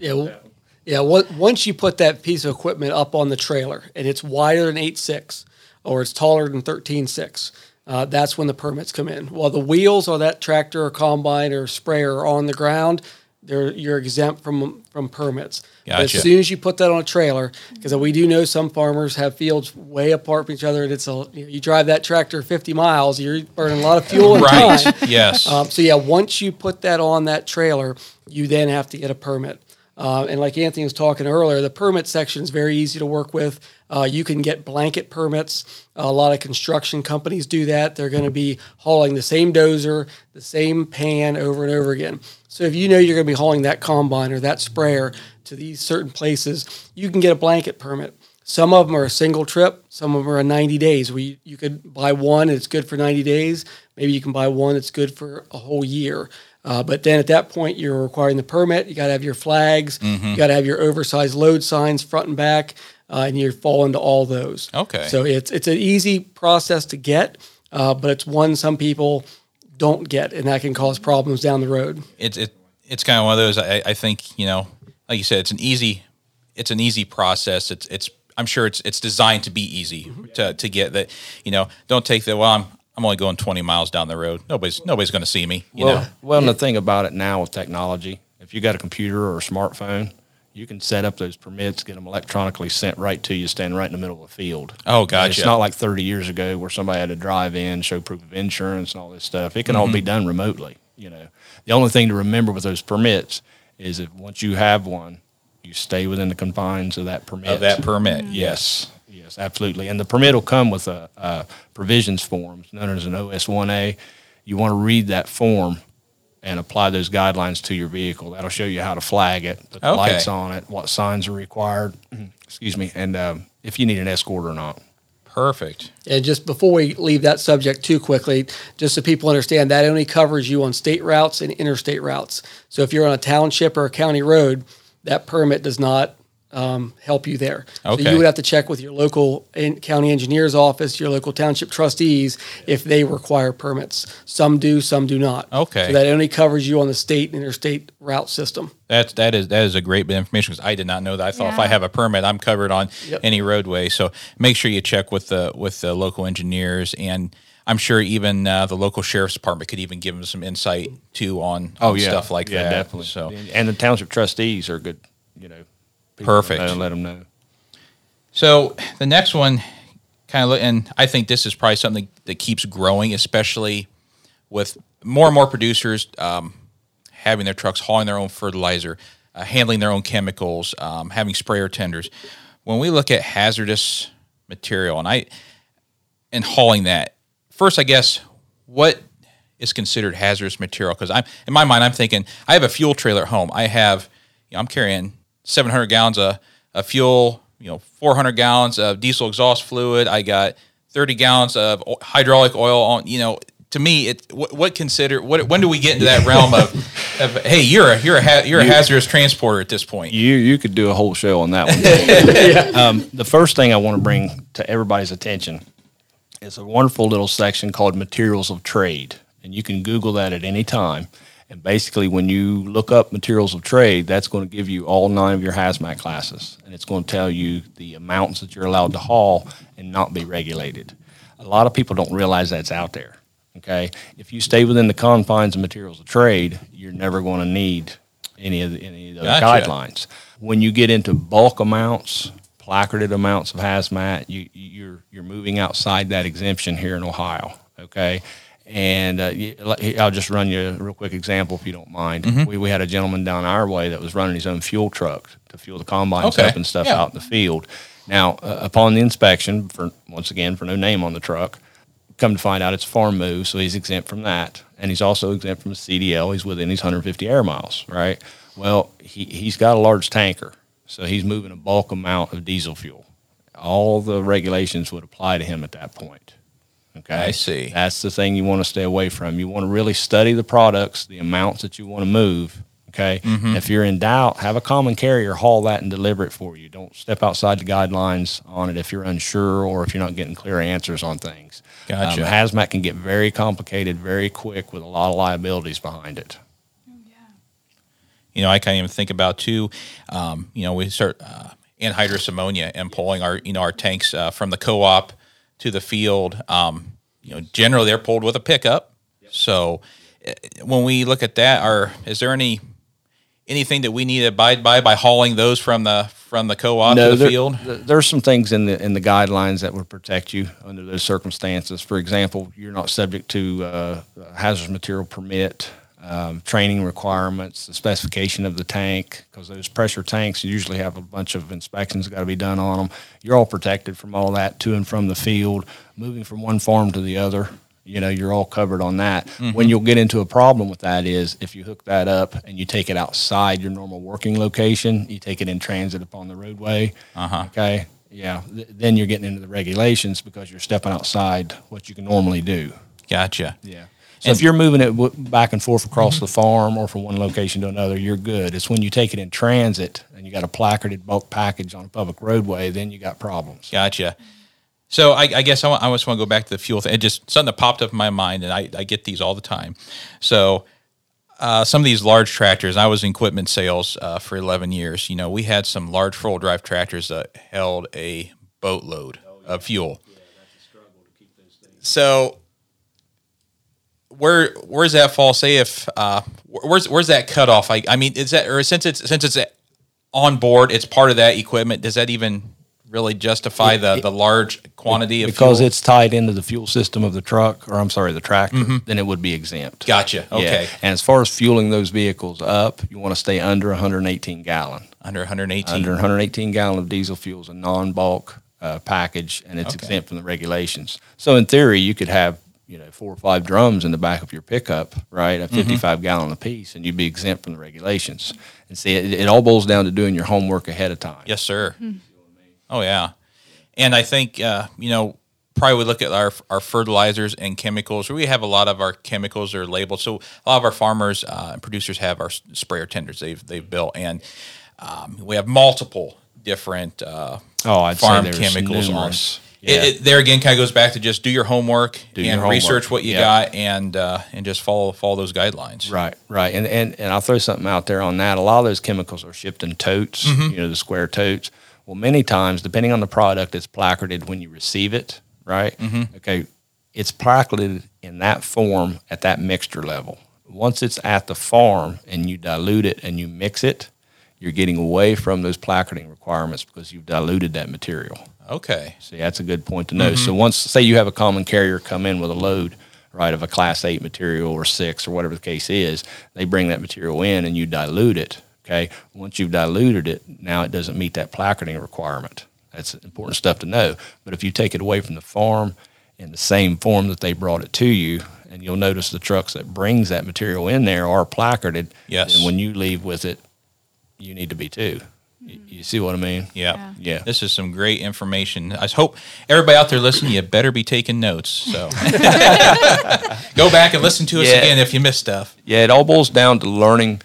Yeah, yeah. Once you put that piece of equipment up on the trailer and it's wider than eight six or it's taller than thirteen six, uh, that's when the permits come in. While the wheels or that tractor or combine or sprayer are on the ground, they're you're exempt from from permits. But as soon as you put that on a trailer, because we do know some farmers have fields way apart from each other, and it's a you, know, you drive that tractor fifty miles, you're burning a lot of fuel and Right. time. [laughs] Yes. Um, so yeah, once you put that on that trailer, you then have to get a permit. Uh, and like Anthony was talking earlier, the permit section is very easy to work with. Uh, you can get blanket permits. a lot of construction companies do that. They're going to be hauling the same dozer, the same pan over and over again. So if you know you're going to be hauling that combine or that sprayer to these certain places, you can get a blanket permit. Some of them are a single trip. Some of them are a 90 days. You, you could buy one and it's good for 90 days. Maybe you can buy one that's good for a whole year. Uh, but then at that point, you're requiring the permit. You got to have your flags. Mm-hmm. You got to have your oversized load signs front and back, uh, and you fall into all those. Okay. So it's it's an easy process to get, uh, but it's one some people don't get, and that can cause problems down the road. it's it it's kind of one of those. I, I think you know, like you said, it's an easy it's an easy process. It's it's I'm sure it's it's designed to be easy to to get that. You know, don't take the well. I'm I'm only going 20 miles down the road. Nobody's nobody's going to see me. You well, know. well, and the thing about it now with technology, if you got a computer or a smartphone, you can set up those permits, get them electronically sent right to you, standing right in the middle of a field. Oh, And gotcha. It's not like 30 years ago where somebody had to drive in, show proof of insurance, and all this stuff. It can all be Mm-hmm. done remotely. You know, the only thing to remember with those permits is if once you have one, you stay within the confines of that permit. Of that permit, mm-hmm. Yes, yes, absolutely. And the permit will come with a, a provisions form known as an OS1A. You want to read that form and apply those guidelines to your vehicle. That'll show you how to flag it, the Okay. lights on it, what signs are required. Excuse me, and um, if you need an escort or not. Perfect. And just before we leave that subject too quickly, just so people understand, that only covers you on state routes and interstate routes. So if you're on a township or a county road, that permit does not um, help you there. So you would have to check with your local en- county engineer's office, your local township trustees, if they require permits. Some do, some do not. Okay. So that only covers you on the state and interstate route system. That's that is that is a great bit of information because I did not know that. I thought if I have a permit, I'm covered on Yep. any roadway. So make sure you check with the with the local engineers, and I'm sure even uh, the local sheriff's department could even give them some insight too on, on stuff like Oh, yeah, that. definitely. So and the township trustees are good. You know, people to Perfect. and let them know. So the next one, kind of, and I think this is probably something that keeps growing, especially with more and more producers um, having their trucks hauling their own fertilizer, uh, handling their own chemicals, um, having sprayer tenders. When we look at hazardous material, and I and hauling that, first, I guess what is considered hazardous material? Because I'm in my mind, I'm thinking I have a fuel trailer at home. I have, you know, I'm carrying 700 gallons of, of fuel, you know, 400 gallons of diesel exhaust fluid. I got 30 gallons of hydraulic oil on. You know, to me, it what, what consider what when do we get into that [laughs] realm of, of hey, you're a you're a ha- you're a hazardous transporter at this point? You you could do a whole show on that one. [laughs] um, the first thing I want to bring to everybody's attention is a wonderful little section called Materials of Trade, and you can Google that at any time. And basically, when you look up materials of trade, that's going to give you all nine of your hazmat classes, and it's going to tell you the amounts that you're allowed to haul and not be regulated. A lot of people don't realize that's out there. Okay, if you stay within the confines of materials of trade, you're never going to need any of the, any of those Gotcha. guidelines. When you get into bulk amounts, placarded amounts of hazmat, you, you're you're moving outside that exemption here in Ohio. Okay, and uh, I'll just run you a real quick example if you don't mind. We, we had a gentleman down our way that was running his own fuel truck to fuel the combines Okay. up and stuff Yeah. out in the field. Now, uh, upon the inspection, for once again for no name on the truck, come to find out it's farm move, so he's exempt from that, and he's also exempt from the CDL. He's within his 150 air miles, right? Well, he he's got a large tanker, so he's moving a bulk amount of diesel fuel. All the regulations would apply to him at that point. Okay, I see. That's the thing you want to stay away from. You want to really study the products, the amounts that you want to move. Okay, Mm-hmm. if you're in doubt, have a common carrier haul that and deliver it for you. Don't step outside the guidelines on it if you're unsure or if you're not getting clear answers on things. Gotcha. Um, hazmat can get very complicated very quick with a lot of liabilities behind it. you know, I can't even think about too. Um, you know, we start uh, anhydrous ammonia and pulling our you know our tanks uh, from the co-op to the field. Um, you know, generally they're pulled with a pickup. So uh, when we look at that, are is there any anything that we need to abide by by hauling those from the from the co-op to the there- field? there's some things in the in the guidelines that would protect you under those circumstances. For example, you're not subject to uh, hazardous material permit, um, training requirements, the specification of the tank, because those pressure tanks usually have a bunch of inspections got to be done on them. You're all protected from all that to and from the field, moving from one farm to the other. You know, you're all covered on that. When you'll get into a problem with that is if you hook that up and you take it outside your normal working location, you take it in transit upon the roadway. Uh-huh. Okay. Yeah. Th- then you're getting into the regulations because you're stepping outside what you can normally do. Gotcha. Yeah. So if you're moving it w- back and forth across the farm or from one location to another, you're good. It's when you take it in transit and you got a placarded bulk package on a public roadway, then you got problems. Gotcha. So I, I guess I, just want to go back to the fuel thing. It just something that popped up in my mind, and I, I get these all the time. So uh, some of these large tractors, I was in equipment sales uh, for 11 years. You know, we had some large four-wheel drive tractors that held a boatload of fuel. Yeah, So where where's that fall? Say if uh, where's where's that cutoff? I, I mean, is that or since it's since it's on board, it's part of that equipment. Does that even really justify the the large quantity of because fuel? it's tied into the fuel system of the truck, or I'm sorry, the tractor, then it would be exempt. gotcha? Yeah. Okay, And as far as fueling those vehicles up, you want to stay under 118 gallon. under 118. Under 118 gallon of diesel fuel is a non-bulk uh, package, and it's Okay. exempt from the regulations. So in theory, you could have you know four or five drums in the back of your pickup, right, A 55 gallon apiece, and you'd be exempt from the regulations. And see, it, it all boils down to doing your homework ahead of time. Yes, sir. Oh yeah, and I think uh, you know probably we look at our our fertilizers and chemicals. We have a lot of our chemicals are labeled. So a lot of our farmers uh, and producers have our sprayer tenders they've they've built, and um, we have multiple different uh, Oh, I'd say farm there's chemicals numerous. on. Yeah. It, it, there again, kind of goes back to just do your homework Do and your homework. research what you Yeah. got, and uh, and just follow follow those guidelines. Right, right, and and and I'll throw something out there on that. A lot of those chemicals are shipped in totes, you know, the square totes. Well, many times, depending on the product, it's placarded when you receive it. Right. Okay, it's placarded in that form at that mixture level. Once it's at the farm and you dilute it and you mix it, you're getting away from those placarding requirements because you've diluted that material. Okay. See, that's a good point to know. So mm-hmm. once, say you have a common carrier come in with a load, right, of a class eight material or six or whatever the case is, they bring that material in and you dilute it. Okay. Once you've diluted it, now it doesn't meet that placarding requirement. That's important stuff to know. But if you take it away from the farm in the same form that they brought it to you, and you'll notice the trucks that brings that material in there are placarded. Yes. And when you leave with it, you need to be too. You, you see what I mean? Yeah. Yeah. This is some great information. I hope everybody out there listening, you better be taking notes. So [laughs] go back and listen to us Yeah. again if you missed stuff. Yeah, it all boils down to learning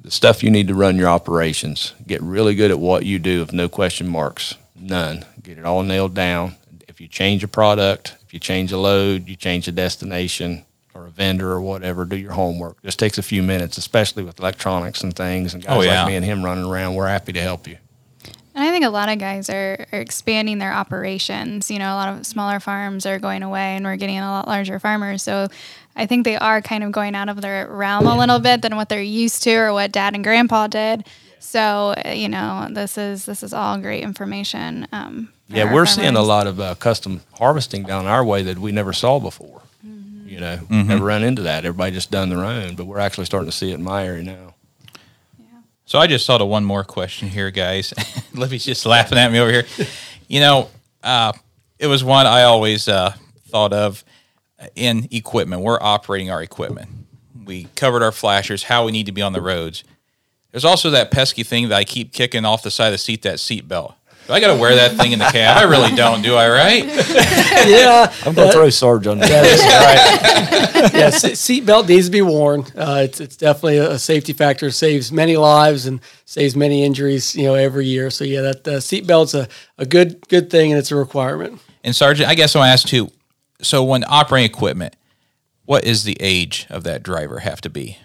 the stuff you need to run your operations. Get really good at what you do with no question marks, none. Get it all nailed down. If you change a product, if you change a load, you change a destination or or a vendor or whatever, do your homework. Just takes a few minutes, especially with electronics and things. And guys Oh, yeah. like me and him running around, we're happy to help you. And I think a lot of guys are, are expanding their operations. You know, a lot of smaller farms are going away and we're getting a lot larger farmers. So I think they are kind of going out of their realm a little bit than what they're used to or what dad and grandpa did. So, you know, this is this is all great information. Um, Yeah, we're seeing a lot of uh, custom harvesting down our way that we never saw before. Mm-hmm. You know, never run into that. Everybody just done their own, but we're actually starting to see it in my area now. So I just thought of one more question here, guys. [laughs] Libby's just laughing at me over here. You know, uh, it was one I always uh, thought of in equipment. We're operating our equipment. We covered our flashers, how we need to be on the roads. There's also that pesky thing that I keep kicking off the side of the seat, that seat belt. Do I got to wear that thing in the cab? I really don't, do I? Right? [laughs] yeah, I'm going to throw Sarge on that. [laughs] yeah, se- seatbelt needs to be worn. Uh, it's it's definitely a safety factor. Saves many lives and saves many injuries. You know, every year. So yeah, that uh, seatbelt's a, a good good thing and it's a requirement. And Sergeant, I guess I'll ask too. So when operating equipment, what is the age of that driver have to be?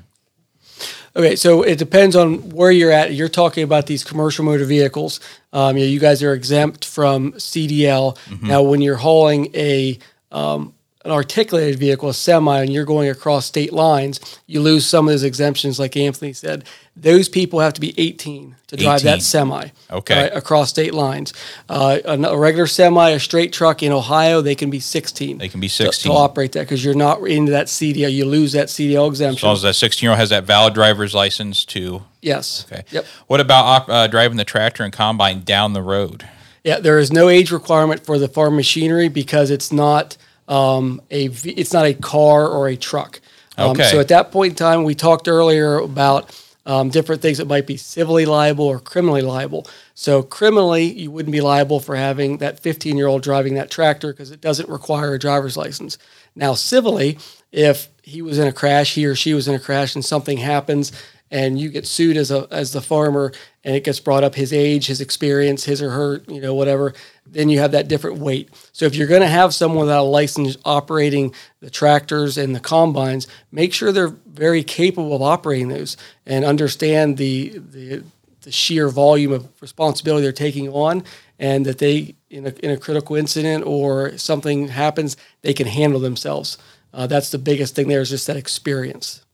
Okay, so it depends on where you're at. You're talking about these commercial motor vehicles. Um, you, know, you guys are exempt from CDL. Now, when you're hauling a um, an articulated vehicle, a semi, and you're going across state lines, you lose some of those exemptions. Like Anthony said, those people have to be 18 to drive 18. that semi. Okay. right, across state lines. Uh, a, regular semi, a straight truck in Ohio, they can be 16. They can be to- 16. to, operate that because you're not into that CDL. You lose that CDL exemption. As long as that 16 year old has that valid driver's license to. yes. Okay. Yep. What about uh, driving the tractor and combine down the road? Yeah, there is no age requirement for the farm machinery because it's not um, a v- it's not a car or a truck. Um, Okay. So at that point in time, we talked earlier about um, different things that might be civilly liable or criminally liable. So criminally, you wouldn't be liable for having that 15 year old driving that tractor because it doesn't require a driver's license. Now, civilly, if he was in a crash, he or she was in a crash, and something happens, and you get sued as a as the farmer, and it gets brought up his age, his experience, his or her, you know, whatever, then you have that different weight. So if you're going to have someone without a license operating the tractors and the combines, make sure they're very capable of operating those and understand the the the sheer volume of responsibility they're taking on, and that they, in a, in a critical incident or something happens, they can handle themselves. Uh, that's the biggest thing there is just that experience.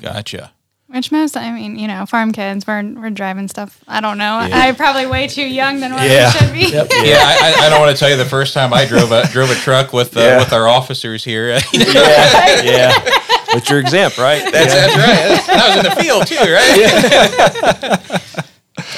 Gotcha. Which most, I mean, you know, farm kids, we're, we're driving stuff. I don't know. I'm probably way too young than what Yeah. I should be. Yeah, I, I- I don't want to tell you the first time I drove a drove a truck with uh, Yeah. with our officers here. [laughs] yeah, yeah. But you're exempt, right? that's right. That was in the field too, right? [laughs]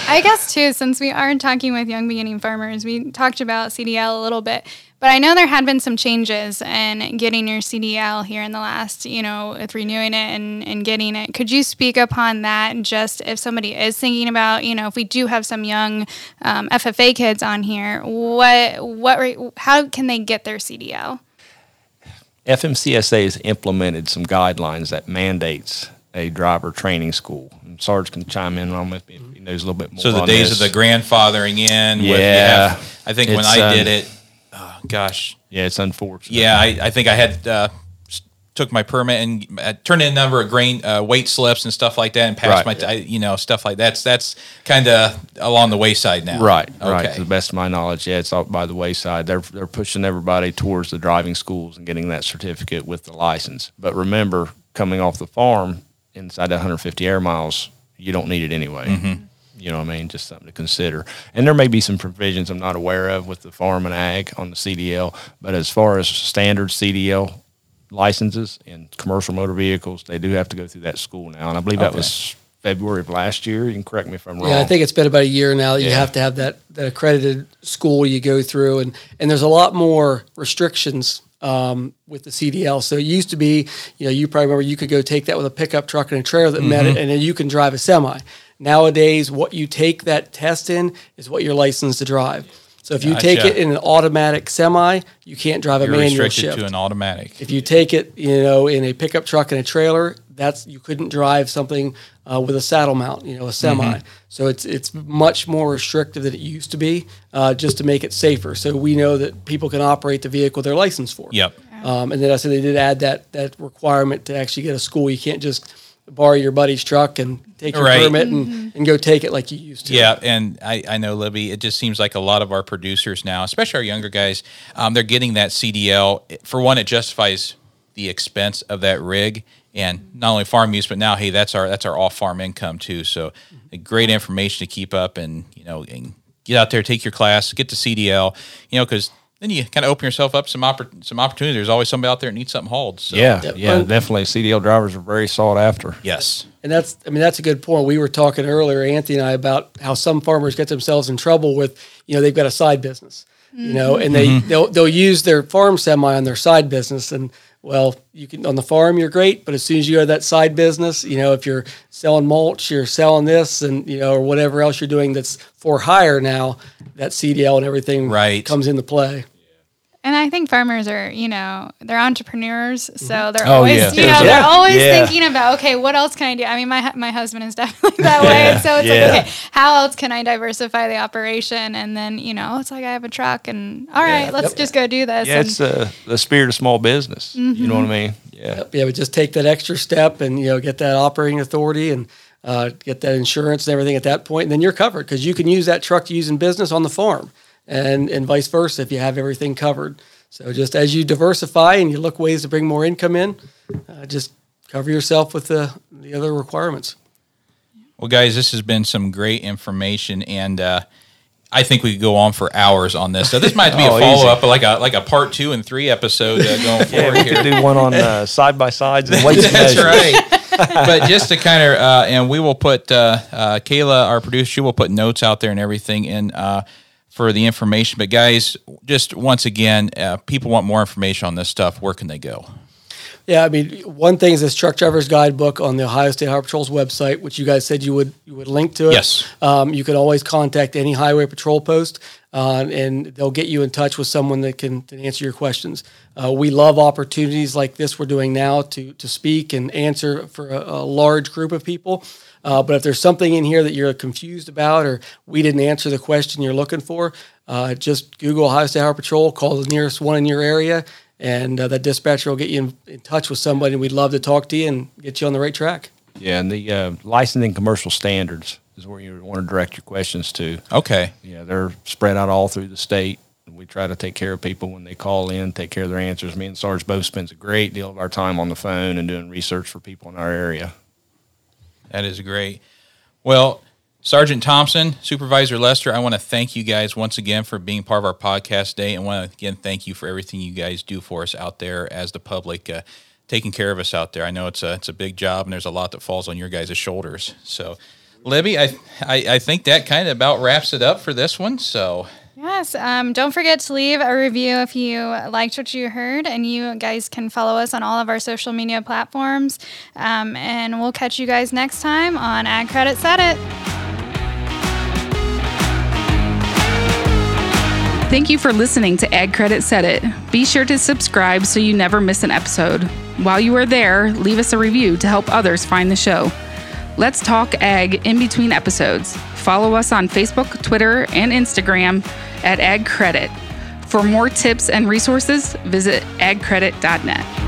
I guess too, since we are talking with young beginning farmers, we talked about CDL a little bit, but I know there had been some changes in getting your CDL here in the last, you know, with renewing it and, and getting it. Could you speak upon that? Just if somebody is thinking about, you know, if we do have some young um, FFA kids on here, what, what, how can they get their CDL? FMCSA has implemented some guidelines that mandates a driver training school. And Sarge can chime in on if knows a little bit more. So the days this. of the grandfathering in. With, Yeah. have- I think when It's, I did um, it, oh, gosh, yeah, it's unfortunate. yeah, I, I think I had uh, took my permit and uh, turned in a number of grain uh, weight slips and stuff like that, and passed Right. my, t- I- you know, stuff like that's that's kind of along the wayside now. Right, right. To the best of my knowledge, yeah, it's out by the wayside. They're they're pushing everybody towards the driving schools and getting that certificate with the license. But remember, coming off the farm inside that 150 air miles, you don't need it anyway. Mm-hmm. You know what I mean? Just something to consider. And there may be some provisions I'm not aware of with the farm and ag on the CDL. But as far as standard CDL licenses in commercial motor vehicles, they do have to go through that school now. And I believe that was February of last year. You can correct me if I'm wrong. Yeah, I think it's been about a year now that you have to have that, that accredited school you go through, and and there's a lot more restrictions um, with the CDL. So it used to be, you know, you probably remember you could go take that with a pickup truck and a trailer that met Mm-hmm. it, and then you can drive a semi. Nowadays, what you take that test in is what you're licensed to drive. So if you take it in an automatic semi, you can't drive a You're manual shift. to an automatic. If you take it, you know, in a pickup truck and a trailer, that's you couldn't drive something uh, with a saddle mount, you know, a semi. Mm-hmm. So it's it's much more restrictive than it used to be, uh, just to make it safer. So we know that people can operate the vehicle they're licensed for. Yep. Um, and then I said they did add that that requirement to actually get a school. You can't just borrow your buddy's truck and take your Right. permit and, and go take it like you used to. Yeah, and I, I know Libby. It just seems like a lot of our producers now, especially our younger guys, um, they're getting that CDL. For one, it justifies the expense of that rig, and not only farm use, but now hey, that's our that's our off farm income too. So, a great information to keep up, and you know, and get out there, take your class, get the CDL. You know, because then you kind of open yourself up some oppor- some opportunity. There's always somebody out there that needs something hauled. So, Yeah, yeah, definitely. CDL drivers are very sought after. yes, And that's, I mean, that's a good point. We were talking earlier, Anthony and I, about how some farmers get themselves in trouble with, you know, they've got a side business, you know, mm-hmm. and they mm-hmm. they'll they'll use their farm semi on their side business, and well, you can on the farm you're great, but as soon as you have that side business, you know, if you're selling mulch, you're selling this, and you know, or whatever else you're doing that's for hire now, that CDL and everything Right. comes into play. And I think farmers are, you know, they're entrepreneurs, so they're Oh, always, yeah. you know, Yeah. they're always Yeah. thinking about, okay, what else can I do? I mean, my my husband is [laughs] definitely that way, and so it's Yeah. like, okay, how else can I diversify the operation? And then, you know, it's like I have a truck, and all right, let's just go do this. Yeah, and, it's uh, the spirit of small business. You know what I mean? Yeah. yeah, but just take that extra step and you know get that operating authority and uh, get that insurance and everything at that point, and then you're covered because you can use that truck to use in business on the farm, and and vice versa if you have everything covered. So just as you diversify and you look ways to bring more income in, uh, just cover yourself with the the other requirements. Well, guys, this has been some great information, and uh, I think we could go on for hours on this. So this might be [laughs] Oh, a easy. follow up, like a like a part two and three episode uh, going [laughs] Yeah, forward we here. could do one on uh, [laughs] side by sides and weights That's measures. right. but just to kind of, uh, and we will put uh, uh, Kayla, our producer, she will put notes out there and everything in uh, for the information. But guys, just once again, uh, people want more information on this stuff. Where can they go? Yeah, I mean, one thing is this truck driver's guidebook on the Ohio State Highway Patrol's website, which you guys said you would you would link to it. Yes. Um, you can always contact any highway patrol post, uh, and they'll get you in touch with someone that can, can answer your questions. Uh, we love opportunities like this we're doing now to to speak and answer for a, a large group of people. Uh, but if there's something in here that you're confused about, or we didn't answer the question you're looking for, uh, just Google Ohio State Highway Patrol, call the nearest one in your area, and uh, that dispatcher will get you in, in touch with somebody. And we'd love to talk to you and get you on the right track. Yeah, and the uh, licensing commercial standards is where you want to direct your questions to. Okay. Yeah, they're spread out all through the state. We try to take care of people when they call in, take care of their answers. Me and Sarge both spends a great deal of our time on the phone and doing research for people in our area. That is great. Well, Sergeant Thompson, Supervisor Lester, I want to thank you guys once again for being part of our podcast day, and want to again thank you for everything you guys do for us out there as the public, uh, taking care of us out there. I know it's a it's a big job, and there's a lot that falls on your guys' shoulders. So, Libby, I I, I think that kind of about wraps it up for this one. So, Yes. Um, don't forget to leave a review if you liked what you heard. And you guys can follow us on all of our social media platforms. Um, and we'll catch you guys next time on Ag Credit Said It. Thank you for listening to Ag Credit Said It. Be sure to subscribe so you never miss an episode. While you are there, leave us a review to help others find the show. Let's talk ag in between episodes. Follow us on Facebook, Twitter, and Instagram at Ag Credit. For more tips and resources, visit agcredit.net.